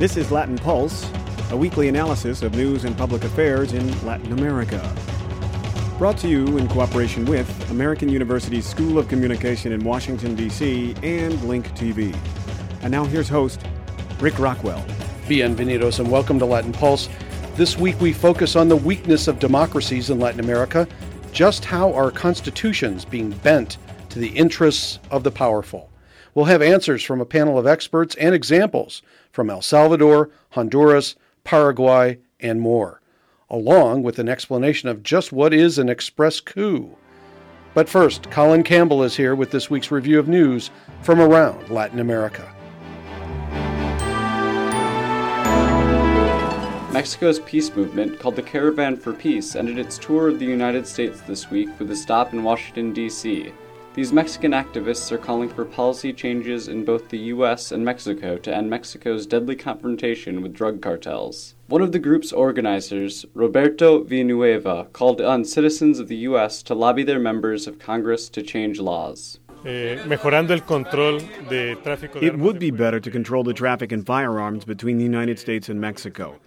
This is Latin Pulse, a weekly analysis of news and public affairs in Latin America. Brought to you in cooperation with American University's School of Communication in Washington, D.C., and Link TV. And now here's host Rick Rockwell. Bienvenidos and welcome to Latin Pulse. This week we focus on the weakness of democracies in Latin America, just how are constitutions being bent to the interests of the powerful. We'll have answers from a panel of experts and examples from El Salvador, Honduras, Paraguay, and more, along with an explanation of just what is an express coup. But first, Colin Campbell is here with this week's review of news from around Latin America. Mexico's peace movement, called the Caravan for Peace, ended its tour of the United States this week with a stop in Washington, D.C. These Mexican activists are calling for policy changes in both the US and Mexico to end Mexico's deadly confrontation with drug cartels. One of the group's organizers, Roberto Villanueva, called on citizens of the US to lobby their members of Congress to change laws. Eh, it would be better to control the traffic in firearms between the United States and Mexico.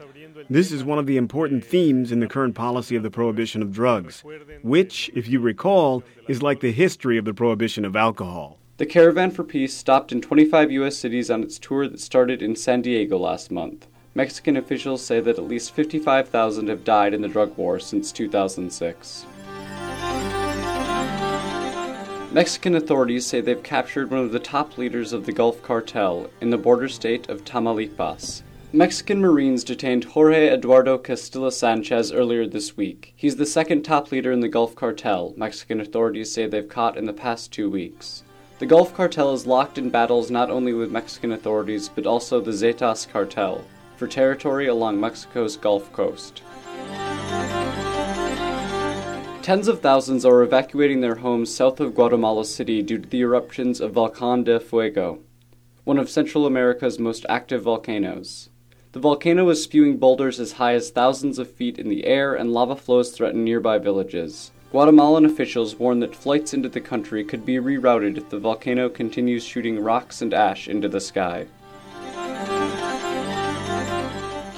This is one of the important themes in the current policy of the prohibition of drugs, which, if you recall, is like the history of the prohibition of alcohol. The Caravan for Peace stopped in 25 U.S. cities on its tour that started in San Diego last month. Mexican officials say that at least 55,000 have died in the drug war since 2006. Mexican authorities say they've captured one of the top leaders of the Gulf Cartel in the border state of Tamaulipas. Mexican Marines detained Jorge Eduardo Costilla Sanchez earlier this week. He's the second top leader in the Gulf Cartel, Mexican authorities say they've caught in the past two weeks. The Gulf Cartel is locked in battles not only with Mexican authorities but also the Zetas cartel for territory along Mexico's Gulf Coast. Tens of thousands are evacuating their homes south of Guatemala City due to the eruptions of Volcan de Fuego, one of Central America's most active volcanoes. The volcano is spewing boulders as high as thousands of feet in the air, and lava flows threaten nearby villages. Guatemalan officials warn that flights into the country could be rerouted if the volcano continues shooting rocks and ash into the sky.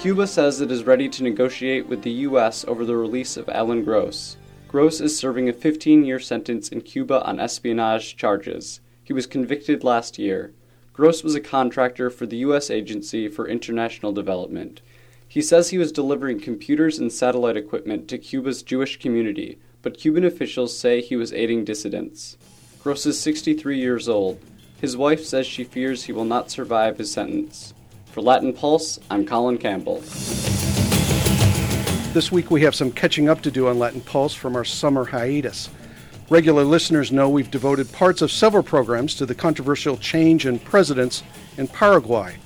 Cuba says it is ready to negotiate with the U.S. over the release of Alan Gross. Gross is serving a 15 year sentence in Cuba on espionage charges. He was convicted last year. Gross was a contractor for the U.S. Agency for International Development. He says he was delivering computers and satellite equipment to Cuba's Jewish community, but Cuban officials say he was aiding dissidents. Gross is 63 years old. His wife says she fears he will not survive his sentence. For Latin Pulse, I'm Colin Campbell. This week we have some catching up to do on Latin Pulse from our summer hiatus. Regular listeners know we've devoted parts of several programs to the controversial change in presidents in Paraguay.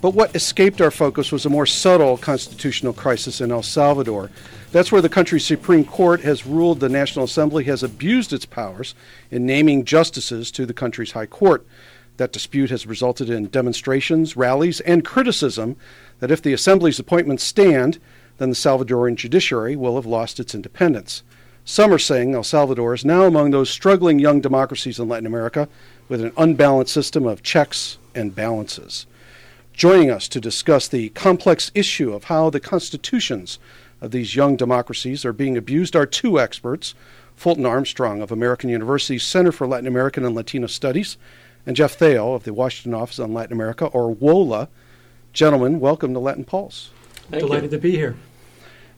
But what escaped our focus was a more subtle constitutional crisis in El Salvador. That's where the country's Supreme Court has ruled the National Assembly has abused its powers in naming justices to the country's High Court. That dispute has resulted in demonstrations, rallies, and criticism that if the Assembly's appointments stand, then the Salvadoran judiciary will have lost its independence. Some are saying El Salvador is now among those struggling young democracies in Latin America with an unbalanced system of checks and balances. Joining us to discuss the complex issue of how the constitutions of these young democracies are being abused are two experts Fulton Armstrong of American University's Center for Latin American and Latino Studies, and Geoff Thale of the Washington Office on Latin America, or WOLA. Gentlemen, welcome to Latin Pulse. Thank Delighted you. to be here.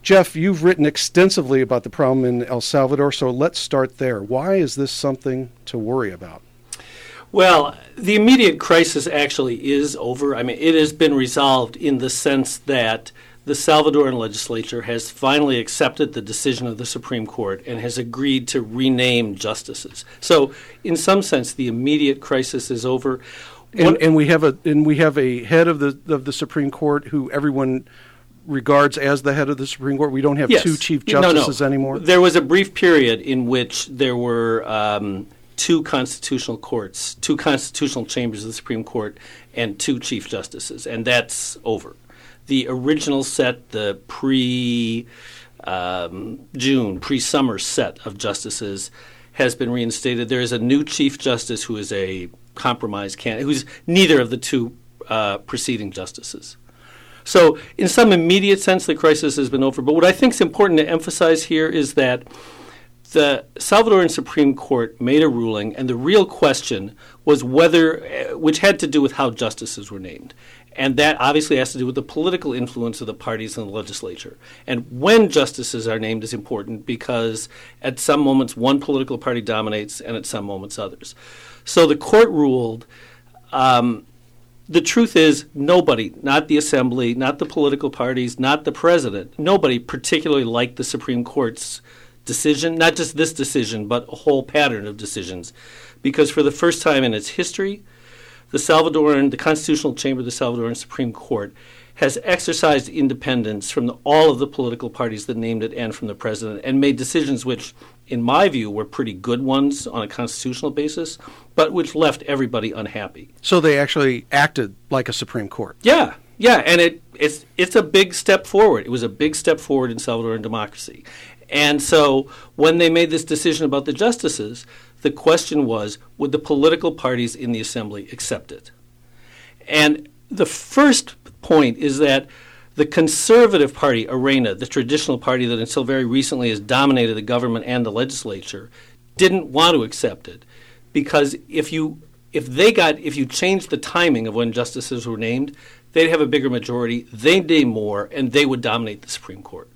Geoff, you've written extensively about the problem in El Salvador, so let's start there. Why is this something to worry about? Well, the immediate crisis actually is over. I mean, it has been resolved in the sense that the Salvadoran legislature has finally accepted the decision of the Supreme Court and has agreed to rename justices. So, in some sense, the immediate crisis is over. And, and we have a and we have a head of the of the Supreme Court who everyone regards as the head of the Supreme Court? We don't have yes. two chief justices no, no. anymore. There was a brief period in which there were um, two constitutional courts, two constitutional chambers of the Supreme Court, and two chief justices, and that's over. The original set, the pre um, June, pre summer set of justices, has been reinstated. There is a new chief justice who is a compromise candidate, who's neither of the two uh, preceding justices. So, in some immediate sense, the crisis has been over. But what I think is important to emphasize here is that the Salvadoran Supreme Court made a ruling, and the real question was whether, uh, which had to do with how justices were named. And that obviously has to do with the political influence of the parties in the legislature. And when justices are named is important because at some moments one political party dominates and at some moments others. So the court ruled um, the truth is nobody, not the assembly, not the political parties, not the president, nobody particularly liked the Supreme Court's decision, not just this decision, but a whole pattern of decisions. Because for the first time in its history, the Salvadoran, the Constitutional Chamber of the Salvadoran Supreme Court has exercised independence from the, all of the political parties that named it and from the president and made decisions which, in my view, were pretty good ones on a constitutional basis, but which left everybody unhappy. So they actually acted like a Supreme Court. Yeah, yeah, and it, it's it's a big step forward. It was a big step forward in Salvadoran democracy. And so when they made this decision about the justices, the question was would the political parties in the assembly accept it? And the first point is that the conservative party, Arena, the traditional party that until very recently has dominated the government and the legislature, didn't want to accept it because if you if they got if you changed the timing of when justices were named, they'd have a bigger majority, they'd name more, and they would dominate the Supreme Court.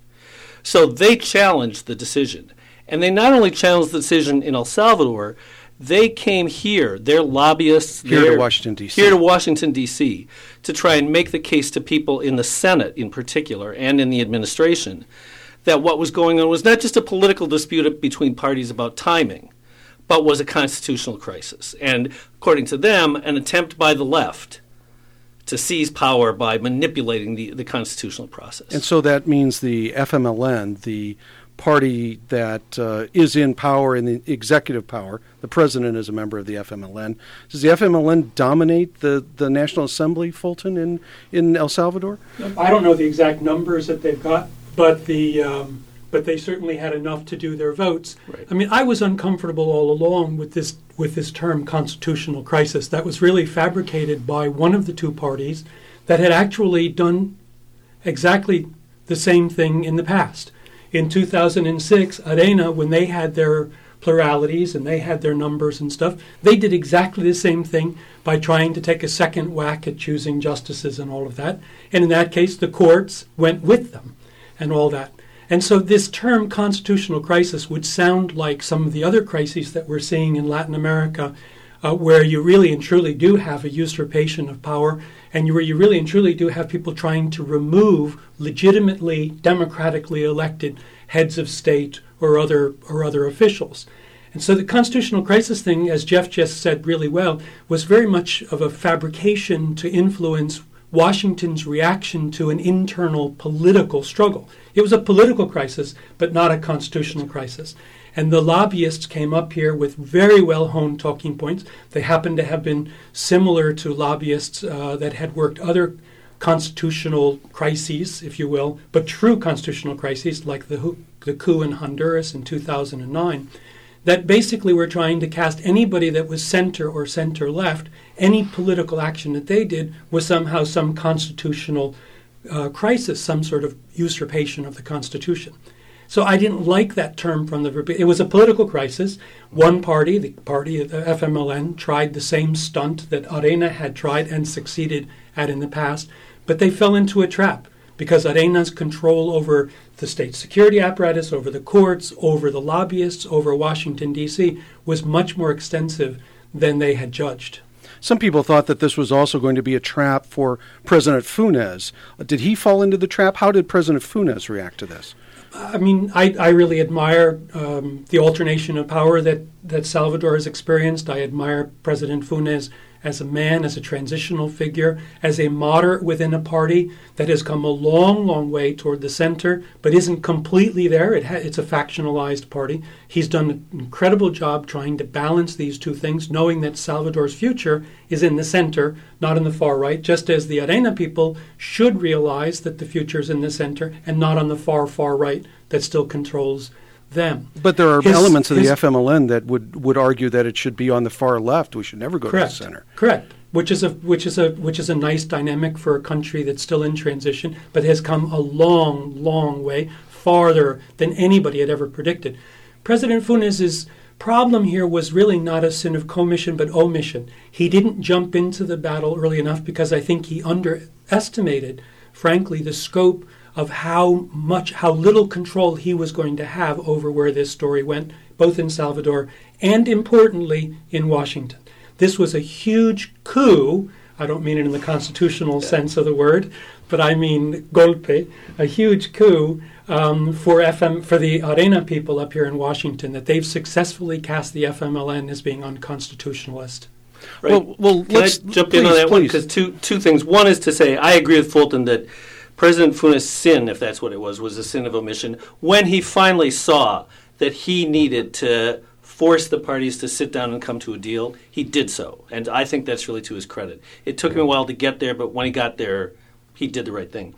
So they challenged the decision. And they not only challenged the decision in El Salvador, they came here, their lobbyists here their, to Washington D.C. here to Washington D.C. to try and make the case to people in the Senate in particular and in the administration that what was going on was not just a political dispute between parties about timing, but was a constitutional crisis. And according to them, an attempt by the left to seize power by manipulating the, the constitutional process. And so that means the FMLN, the party that uh, is in power in the executive power. The president is a member of the FMLN. Does the FMLN dominate the, the National Assembly, Fulton, in, in El Salvador? I don't know the exact numbers that they've got, but the um, but they certainly had enough to do their votes. Right. I mean, I was uncomfortable all along with this with this term constitutional crisis. That was really fabricated by one of the two parties that had actually done exactly the same thing in the past in 2006, Arena, when they had their pluralities and they had their numbers and stuff, they did exactly the same thing by trying to take a second whack at choosing justices and all of that. And in that case, the courts went with them and all that. And so this term constitutional crisis would sound like some of the other crises that we're seeing in Latin America, uh, where you really and truly do have a usurpation of power and where you really and truly do have people trying to remove legitimately democratically elected heads of state or other or other officials. And so the constitutional crisis thing, as Geoff just said really well, was very much of a fabrication to influence Washington's reaction to an internal political struggle. It was a political crisis, but not a constitutional crisis. And the lobbyists came up here with very well honed talking points. They happened to have been similar to lobbyists uh, that had worked other constitutional crises, if you will, but true constitutional crises like the, the coup in Honduras in 2009, that basically were trying to cast anybody that was center or center left, any political action that they did was somehow some constitutional uh, crisis, some sort of usurpation of the Constitution. So I didn't like that term from the. It was a political crisis. One party, the party of the FMLN, tried the same stunt that Arena had tried and succeeded at in the past, but they fell into a trap because Arena's control over the state security apparatus, over the courts, over the lobbyists, over Washington, D.C., was much more extensive than they had judged. Some people thought that this was also going to be a trap for President Funes. Did he fall into the trap? How did President Funes react to this? I mean, I, I really admire um, the alternation of power that, that Salvador has experienced. I admire President Funes as a man, as a transitional figure, as a moderate within a party that has come a long, long way toward the center, but isn't completely there. It ha- it's a factionalized party. He's done an incredible job trying to balance these two things, knowing that Salvador's future is in the center, not in the far right, just as the Arena people should realize that the future is in the center and not on the far, far right that still controls them. But there are his, elements of his, the FMLN that would, would argue that it should be on the far left. We should never go correct, to the center. Correct. which is a which is a which is a nice dynamic for a country that's still in transition, but has come a long, long way farther than anybody had ever predicted. President Funes's problem here was really not a sin of commission but omission. He didn't jump into the battle early enough because I think he underestimated, frankly, the scope of how much, how little control he was going to have over where this story went, both in Salvador and importantly in Washington. This was a huge coup. I don't mean it in the constitutional sense of the word, but I mean golpe, a huge coup um, for FM for the Arena people up here in Washington that they've successfully cast the FMLN as being unconstitutionalist. Right. Well, well Can let's I jump please, in on that one? Because two two things. One is to say I agree with Fulton that President Funes' sin, if that's what it was, was a sin of omission. When he finally saw that he needed to force the parties to sit down and come to a deal, he did so, and I think that's really to his credit. It took him a while to get there, but when he got there, he did the right thing.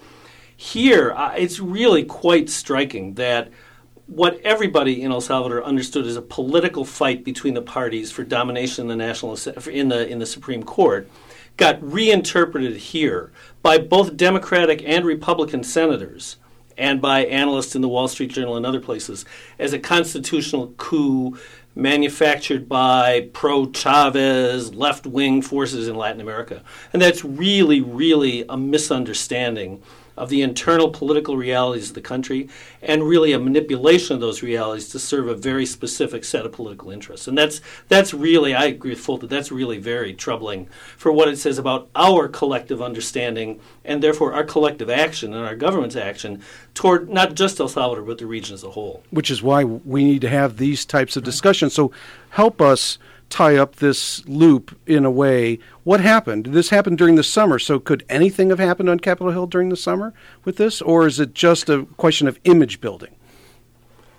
Here, uh, it's really quite striking that what everybody in El Salvador understood as a political fight between the parties for domination in the national in the in the Supreme Court got reinterpreted here by both Democratic and Republican senators and by analysts in the Wall Street Journal and other places as a constitutional coup manufactured by pro Chavez left wing forces in Latin America. And that's really, really a misunderstanding of the internal political realities of the country and really a manipulation of those realities to serve a very specific set of political interests. And that's that's really I agree with Fulton, that's really very troubling for what it says about our collective understanding and therefore our collective action and our government's action toward not just El Salvador but the region as a whole. which is why we need to have these types of discussions. So help us tie up this loop in a way. What happened? This happened during the summer. So could anything have happened on Capitol Hill during the summer with this, or is it just a question of image building?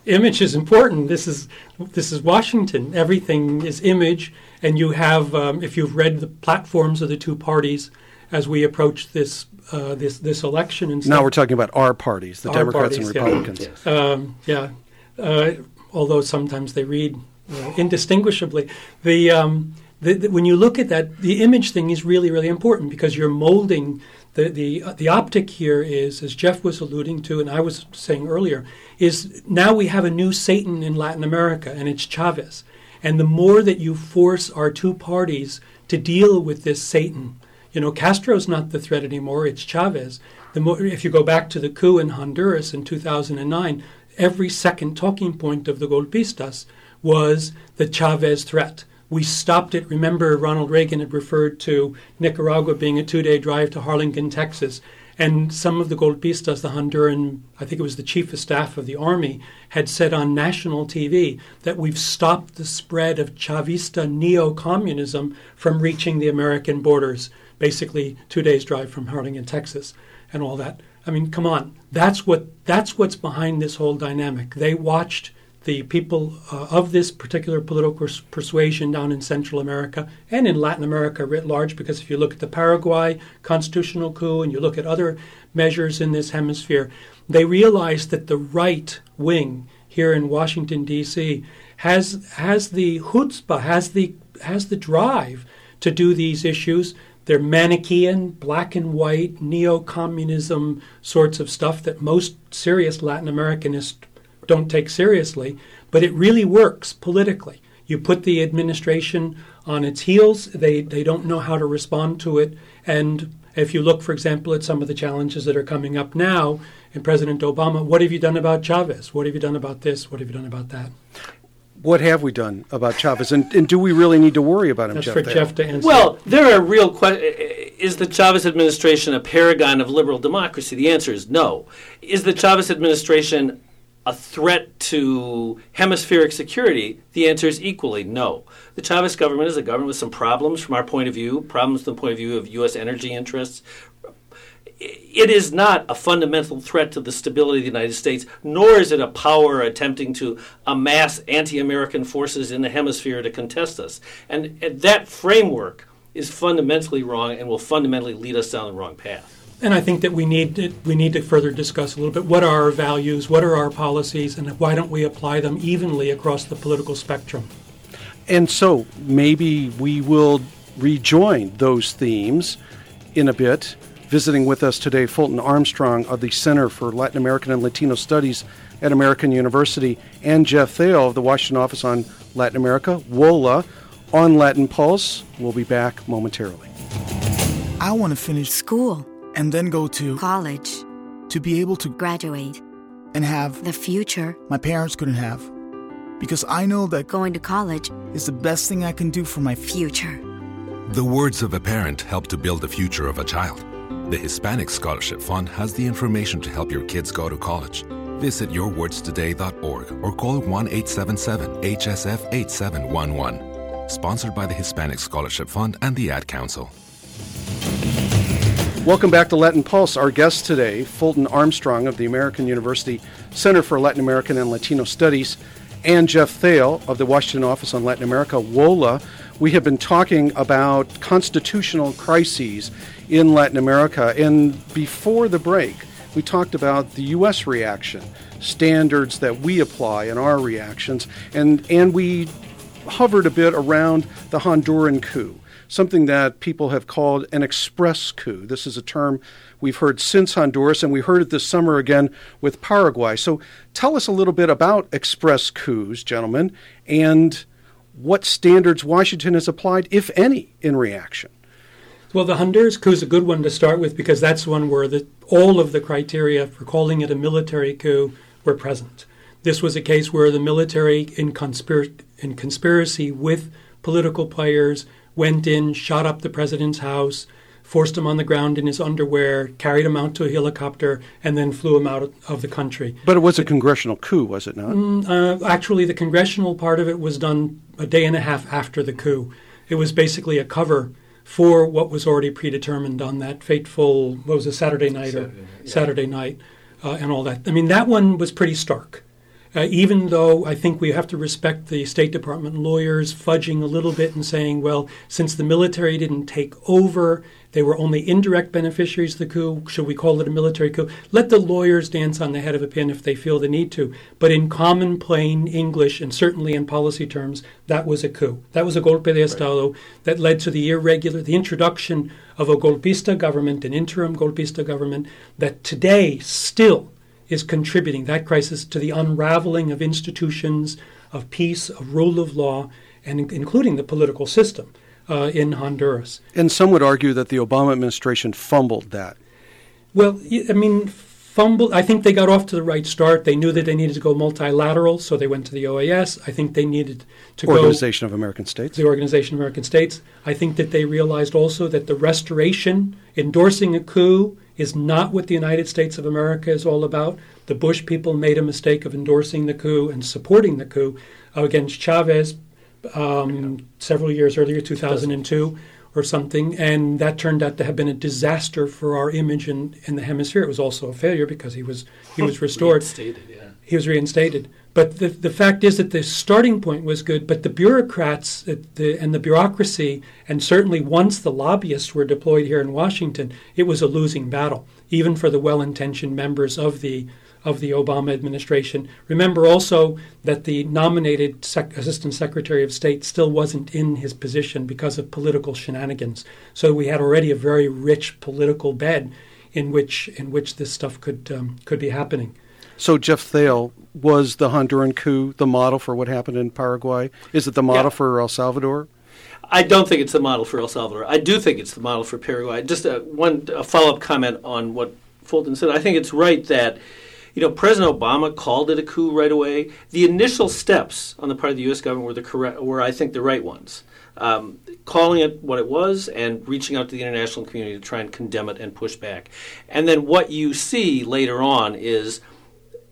image is important. This is this is Washington. Everything is image, and you have um, if you've read the platforms of the two parties as we approach this uh, this this election and Now we're talking about our parties, the Our Democrats parties, and yeah. Republicans. Um, yeah, uh, although sometimes they read uh, indistinguishably. The, um, the, the when you look at that, the image thing is really really important because you're molding. The, the, uh, the optic here is, as Geoff was alluding to, and I was saying earlier, is now we have a new Satan in Latin America, and it's Chavez. And the more that you force our two parties to deal with this Satan, you know, Castro's not the threat anymore, it's Chavez. The more, if you go back to the coup in Honduras in 2009, every second talking point of the golpistas was the Chavez threat. We stopped it. Remember, Ronald Reagan had referred to Nicaragua being a two day drive to Harlingen, Texas. And some of the golpistas, the Honduran, I think it was the chief of staff of the army, had said on national TV that we've stopped the spread of Chavista neo communism from reaching the American borders, basically two days' drive from Harlingen, Texas, and all that. I mean, come on. That's what that's what's behind this whole dynamic. They watched the people uh, of this particular political persuasion down in Central America and in Latin America writ large, because if you look at the Paraguay constitutional coup and you look at other measures in this hemisphere, they realize that the right wing here in Washington D.C. has has the chutzpah, has the has the drive to do these issues. They're Manichaean, black and white, neo communism sorts of stuff that most serious Latin Americanists don't take seriously, but it really works politically. You put the administration on its heels, they, they don't know how to respond to it. And if you look, for example, at some of the challenges that are coming up now in President Obama, what have you done about Chavez? What have you done about this? What have you done about that? What have we done about Chavez, and, and do we really need to worry about him, That's Geoff? for Thale? Geoff to answer. Well, there are real questions. Is the Chavez administration a paragon of liberal democracy? The answer is no. Is the Chavez administration a threat to hemispheric security? The answer is equally no. The Chavez government is a government with some problems from our point of view, problems from the point of view of U.S. energy interests. It is not a fundamental threat to the stability of the United States, nor is it a power attempting to amass anti American forces in the hemisphere to contest us. And and that framework is fundamentally wrong and will fundamentally lead us down the wrong path. And I think that we need to, we need to further discuss a little bit what are our values, what are our policies, and why don't we apply them evenly across the political spectrum? And so maybe we will rejoin those themes in a bit. Visiting with us today, Fulton Armstrong of the Center for Latin American and Latino Studies at American University, and Geoff Thale of the Washington Office on Latin America, WOLA, on Latin Pulse. We'll be back momentarily. I want to finish School, and then go to college, to be able to graduate, and have the future. my parents couldn't have. Because I know that Going to college, is the best thing I can do for my future. future. The words of a parent help to build the future of a child. The Hispanic Scholarship Fund has the information to help your kids go to college. Visit yourwordstoday.org or call 1 877 HSF 8711. Sponsored by the Hispanic Scholarship Fund and the Ad Council. Welcome back to Latin Pulse. Our guest today, Fulton Armstrong of the American University Center for Latin American and Latino Studies, and Geoff Thale of the Washington Office on Latin America, WOLA. We have been talking about constitutional crises in Latin America, and before the break, we talked about the U.S. reaction, standards that we apply in our reactions, and, and we hovered a bit around the Honduran coup, something that people have called an express coup. This is a term we've heard since Honduras, and we heard it this summer again with Paraguay. So tell us a little bit about express coups, gentlemen, and what standards Washington has applied, if any, in reaction. Well, the Honduras coup is a good one to start with because that's one where the, all of the criteria for calling it a military coup were present. This was a case where the military, in, conspir- in conspiracy with political players, went in, shot up the president's house, forced him on the ground in his underwear, carried him out to a helicopter, and then flew him out of the country. But it was a congressional coup, was it not? Uh, actually, the congressional part of it was done a day and a half after the coup. It was basically a cover for what was already predetermined on that fateful, what was it, Saturday night or Saturday night, uh, and all that. I mean, that one was pretty stark. Uh, even though I think we have to respect the State Department lawyers fudging a little bit and saying, well, since the military didn't take over, they were only indirect beneficiaries of the coup. Should we call it a military coup? Let the lawyers dance on the head of a pin if they feel the need to. But in common, plain English, and certainly in policy terms, that was a coup. That was a golpe de Estado that led to the irregular, the introduction of a golpista government, an interim golpista government, that today still is contributing that crisis to the unraveling of institutions of peace, of rule of law, and in- including the political system uh, in Honduras. And some would argue that the Obama administration fumbled that. Well, I mean, fumble. I think they got off to the right start. They knew that they needed to go multilateral, so they went to the OAS. I think they needed to go Organization of American States. the Organization of American States. I think that they realized also that the restoration, endorsing a coup, is not what the United States of America is all about. The Bush people made a mistake of endorsing the coup and supporting the coup against Chavez um, several years earlier, 2002 or something, and that turned out to have been a disaster for our image in, in the hemisphere. It was also a failure because he was he was restored yeah. he was reinstated. But the, the fact is that the starting point was good, but the bureaucrats the, and the bureaucracy, and certainly once the lobbyists were deployed here in Washington, it was a losing battle, even for the well intentioned members of the of the Obama administration. Remember also that the nominated sec- Assistant Secretary of State still wasn't in his position because of political shenanigans. So we had already a very rich political bed in which in which this stuff could um, could be happening. So Geoff Thale was the Honduran coup the model for what happened in Paraguay? Is it the model Yeah. for El Salvador? I don't think it's the model for El Salvador. I do think it's the model for Paraguay. Just a, one a follow up comment on what Fulton said. I think it's right that you know President Obama called it a coup right away. The initial steps on the part of the U.S. government were the correct, were I think the right ones. Um, calling it what it was and reaching out to the international community to try and condemn it and push back. And then what you see later on is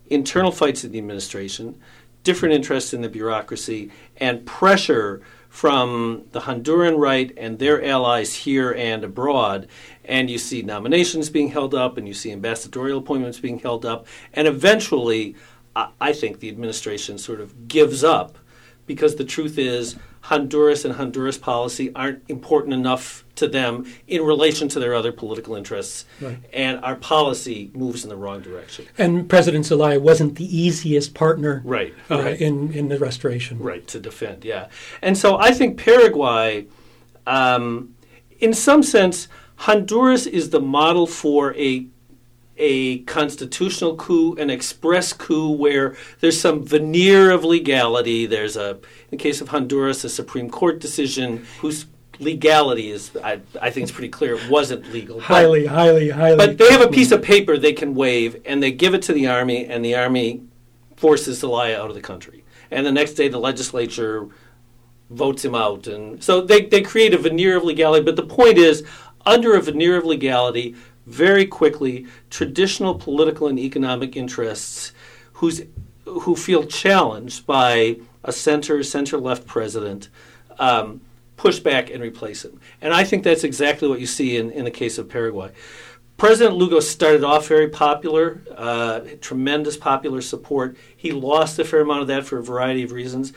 internal fights in the administration, different interests in the bureaucracy, and pressure from the Honduran right and their allies here and abroad. And you see nominations being held up, and you see ambassadorial appointments being held up, and eventually, I, think the administration sort of gives up because the truth is Honduras and Honduras policy aren't important enough to them in relation to their other political interests, Right. and our policy moves in the wrong direction. And President Zelaya wasn't the easiest partner Right, uh, right. in, in the restoration. Right, to defend, yeah. And so I think Paraguay, Um, in some sense, Honduras is the model for a a constitutional coup, an express coup where there's some veneer of legality. There's a, in the case of Honduras, a Supreme Court decision whose legality is, I, I think it's pretty clear, it wasn't legal. highly, but, highly, highly. But they have a piece of paper they can wave, and they give it to the army, and the army forces Zelaya out of the country. And the next day, the legislature votes him out, and so they they create a veneer of legality. But the point is, under a veneer of legality, very quickly, traditional political and economic interests who's, who feel challenged by a center, center left president um, push back and replace him. And I think that's exactly what you see in, in the case of Paraguay. President Lugo started off very popular, uh, tremendous popular support. He lost a fair amount of that for a variety of reasons.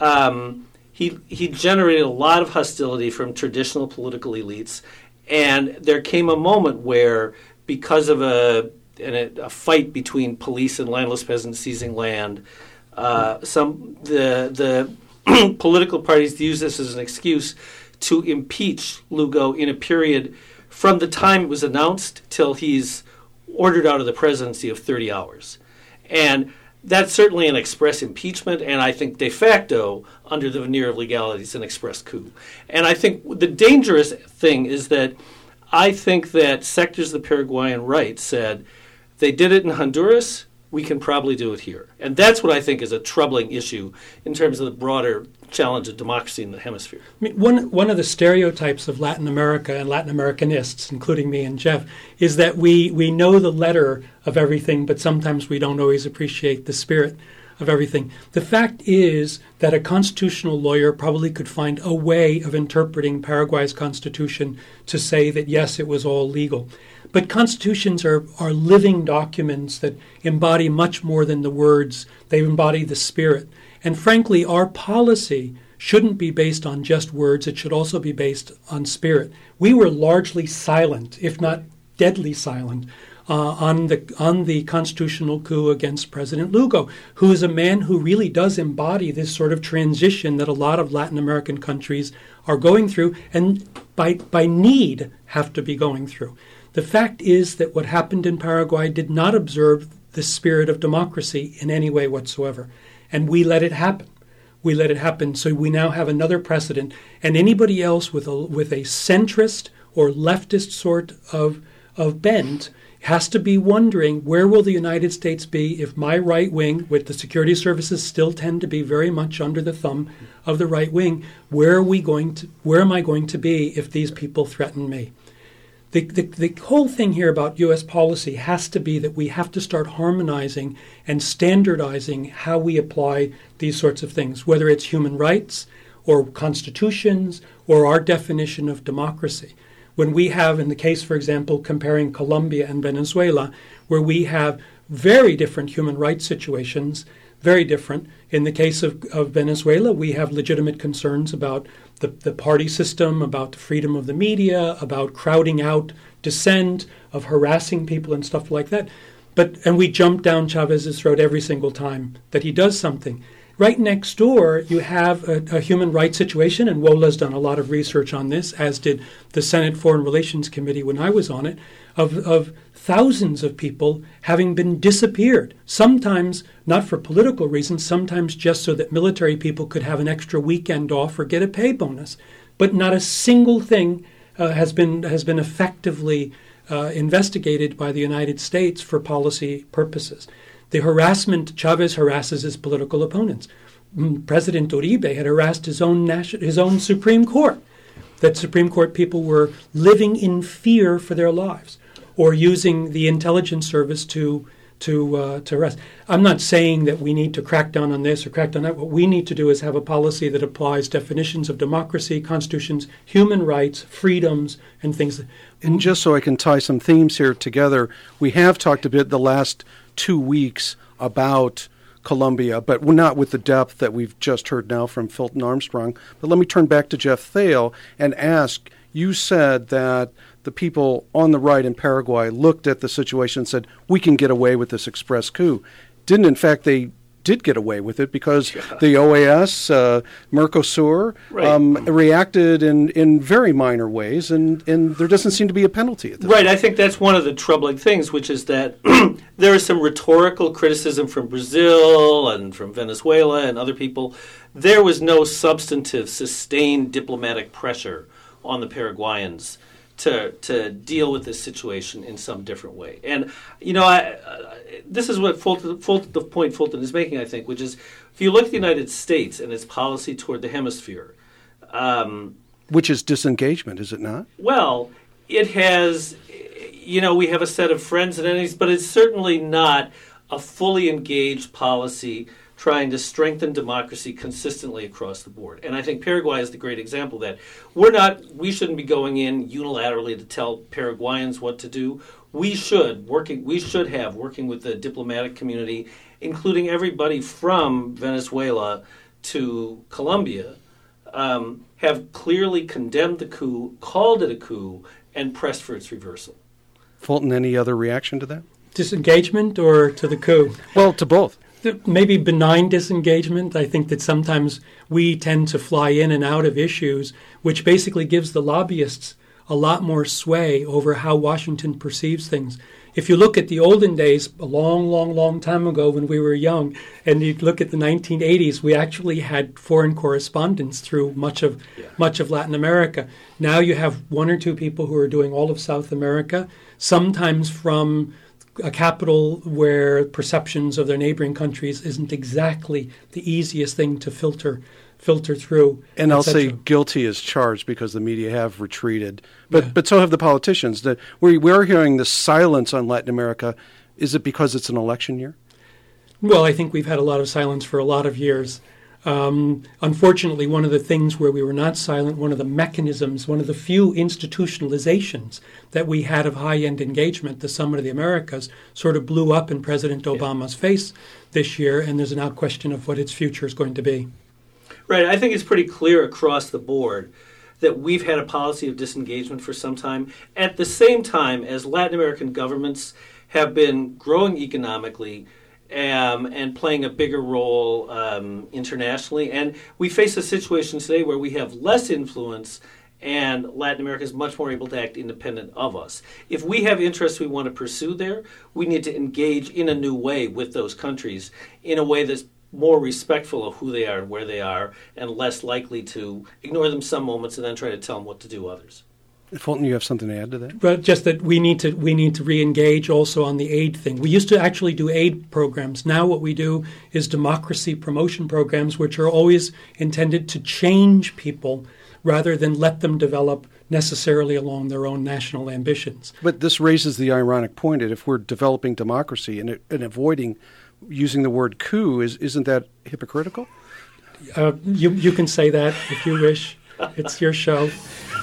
Um, he, he generated a lot of hostility from traditional political elites. And there came a moment where, because of a, a fight between police and landless peasants seizing land, uh, some the the political parties used this as an excuse to impeach Lugo in a period from the time it was announced till he's ordered out of the presidency of 30 hours. And that's certainly an express impeachment, and I think de facto, under the veneer of legality, is an express coup. And I think the dangerous thing is that I think that sectors of the Paraguayan right said they did it in Honduras, we can probably do it here. And that's what I think is a troubling issue in terms of the broader challenge of democracy in the hemisphere. I mean, one, one of the stereotypes of Latin America and Latin Americanists, including me and Geoff, is that we, we know the letter of everything, but sometimes we don't always appreciate the spirit of everything. The fact is that a constitutional lawyer probably could find a way of interpreting Paraguay's constitution to say that yes, it was all legal. But constitutions are, are living documents that embody much more than the words, they embody the spirit. And frankly, our policy shouldn't be based on just words, it should also be based on spirit. We were largely silent, if not deadly silent, uh, on the on the constitutional coup against President Lugo, who is a man who really does embody this sort of transition that a lot of Latin American countries are going through, and by by need have to be going through. The fact is that what happened in Paraguay did not observe the spirit of democracy in any way whatsoever. And we let it happen. We let it happen. So we now have another precedent. And anybody else with a, with a centrist or leftist sort of, of bent has to be wondering where will the United States be if my right wing, with the security services still tend to be very much under the thumb of the right wing, where are we going to where am I going to be if these people threaten me? The, the, the, whole thing here about U.S. policy has to be that we have to start harmonizing and standardizing how we apply these sorts of things, whether it's human rights or constitutions or our definition of democracy. When we have, in the case, for example, comparing Colombia and Venezuela, where we have very different human rights situations, very different. In the case of, of Venezuela, we have legitimate concerns about the, the party system, about the freedom of the media, about crowding out dissent, of harassing people and stuff like that. But and we jump down Chavez's throat every single time that he does something. Right next door, you have a, a, human rights situation, and WOLA's done a lot of research on this, as did the Senate Foreign Relations Committee when I was on it, of, of thousands of people having been disappeared. Sometimes not for political reasons, sometimes just so that military people could have an extra weekend off or get a pay bonus. But not a single thing uh, has been has been effectively uh, investigated by the United States for policy purposes. The harassment Chavez harasses his political opponents. Mm, President Uribe had harassed his own national, his own Supreme Court. That Supreme Court people were living in fear for their lives, or using the intelligence service to to uh, to arrest. I'm not saying that we need to crack down on this or crack down that. What we need to do is have a policy that applies definitions of democracy, constitutions, human rights, freedoms, and things. And just so I can tie some themes here together, we have talked a bit the last two weeks about Colombia, but not with the depth that we've just heard now from Fulton Armstrong. But let me turn back to Geoff Thale and ask you said that the people on the right in Paraguay looked at the situation and said, we can get away with this express coup. Didn't, in fact, they did get away with it because the OAS, uh, Mercosur, Right. um, reacted in, in very minor ways, and, and there doesn't seem to be a penalty at this Right, I think that's one of the troubling things, which is that there is some rhetorical criticism from Brazil and from Venezuela and other people. There was no substantive, sustained diplomatic pressure on the Paraguayans to to deal with this situation in some different way. And you know, I, uh, this is what Fulton, Fulton, the point Fulton is making, I think, which is if you look at the United States and its policy toward the hemisphere. Um, Which is disengagement, is it not? well, it has, you know, we have a set of friends and enemies, but it's certainly not a fully engaged policy trying to strengthen democracy consistently across the board. And I think Paraguay is the great example of that. We're not, we shouldn't be going in unilaterally to tell Paraguayans what to do. We should working, we should have working with the diplomatic community, including everybody from Venezuela to Colombia, um, have clearly condemned the coup, called it a coup, and pressed for its reversal. Fulton, any other reaction to that? Disengagement or to the coup? Well, to both. Maybe benign disengagement. I think that sometimes we tend to fly in and out of issues, which basically gives the lobbyists a lot more sway over how Washington perceives things. If you look at the olden days, a long, long, long time ago when we were young, and you look at the 1980s, we actually had foreign correspondents through much of much of Latin America. Now you have one or two people who are doing all of South America, sometimes from a capital where perceptions of their neighboring countries isn't exactly the easiest thing to filter filter through. And I'll say guilty as charged because the media have retreated, but but so have the politicians. That we we're hearing the silence on Latin America. Is it because it's an election year? Well, I think we've had a lot of silence for a lot of years. Um, unfortunately, one of the things where we were not silent, one of the mechanisms, one of the few institutionalizations that we had of high end engagement, the Summit of the Americas, sort of blew up in President Obama's face this year, and there's now question of what its future is going to be. Right. I think it's pretty clear across the board that we've had a policy of disengagement for some time. At the same time as Latin American governments have been growing economically um, and playing a bigger role um, internationally. And we face a situation today where we have less influence and Latin America is much more able to act independent of us. If we have interests we want to pursue there, we need to engage in a new way with those countries in a way that's more respectful of who they are and where they are, and less likely to ignore them some moments and then try to tell them what to do others. Fulton, you have something to add to that? But just that we need to we need to re-engage also on the aid thing. We used to actually do aid programs. Now what we do is democracy promotion programs, which are always intended to change people rather than let them develop necessarily along their own national ambitions. But this raises the ironic point that if we're developing democracy and, and avoiding using the word coup, is isn't that hypocritical? Uh, you you can say that if you wish. It's your show.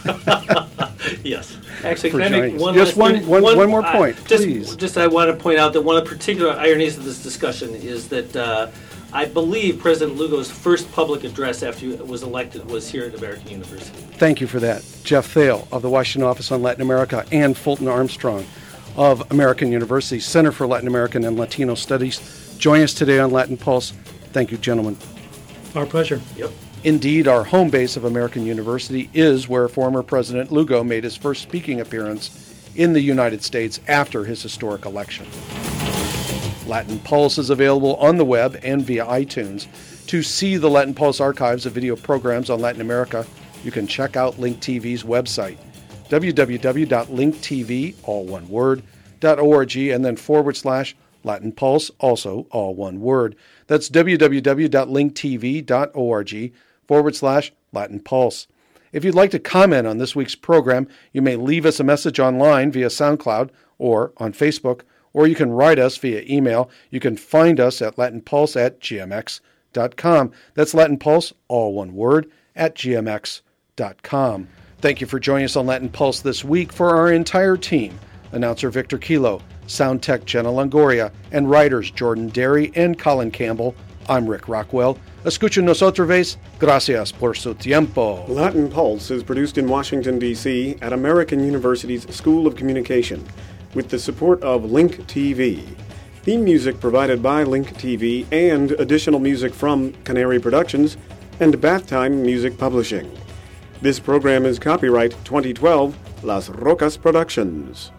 Yes. Actually, For can I joining make us. one Just last- one- one- one more uh, point, just, please. Just I want to point out that one of the particular ironies of this discussion is that uh, I believe President Lugo's first public address after he was elected was here at American University. Thank you for that. Geoff Thale of the Washington Office on Latin America and Fulton Armstrong of American University Center for Latin American and Latino Studies join us today on Latin Pulse. Thank you, gentlemen. Our pleasure. Yep. Indeed, our home base of American University is where former President Lugo made his first speaking appearance in the United States after his historic election. Latin Pulse is available on the web and via iTunes. To see the Latin Pulse archives of video programs on Latin America, you can check out Link TV's website, www.linktv, all one word, .org, and then forward slash Latin Pulse, also all one word. That's www.linktv.org forward slash Latin Pulse. If you'd like to comment on this week's program, you may leave us a message online via SoundCloud or on Facebook, or you can write us via email. You can find us at latinpulse at gmx.com. That's Latin Pulse, all one word, at gmx.com. Thank you for joining us on Latin Pulse this week for our entire team. Announcer Victor Kilo, sound tech Jenna Longoria, and writers Jordan D'eri and Colin Campbell. I'm Rick Rockwell. Escúchenos otra vez. Gracias por su tiempo. Latin Pulse is produced in Washington, D.C. at American University's School of Communication with the support of Link TV. Theme music provided by Link TV and additional music from Canary Productions and Bath Time Music Publishing. This program is copyright 2012 Las Rocas Productions.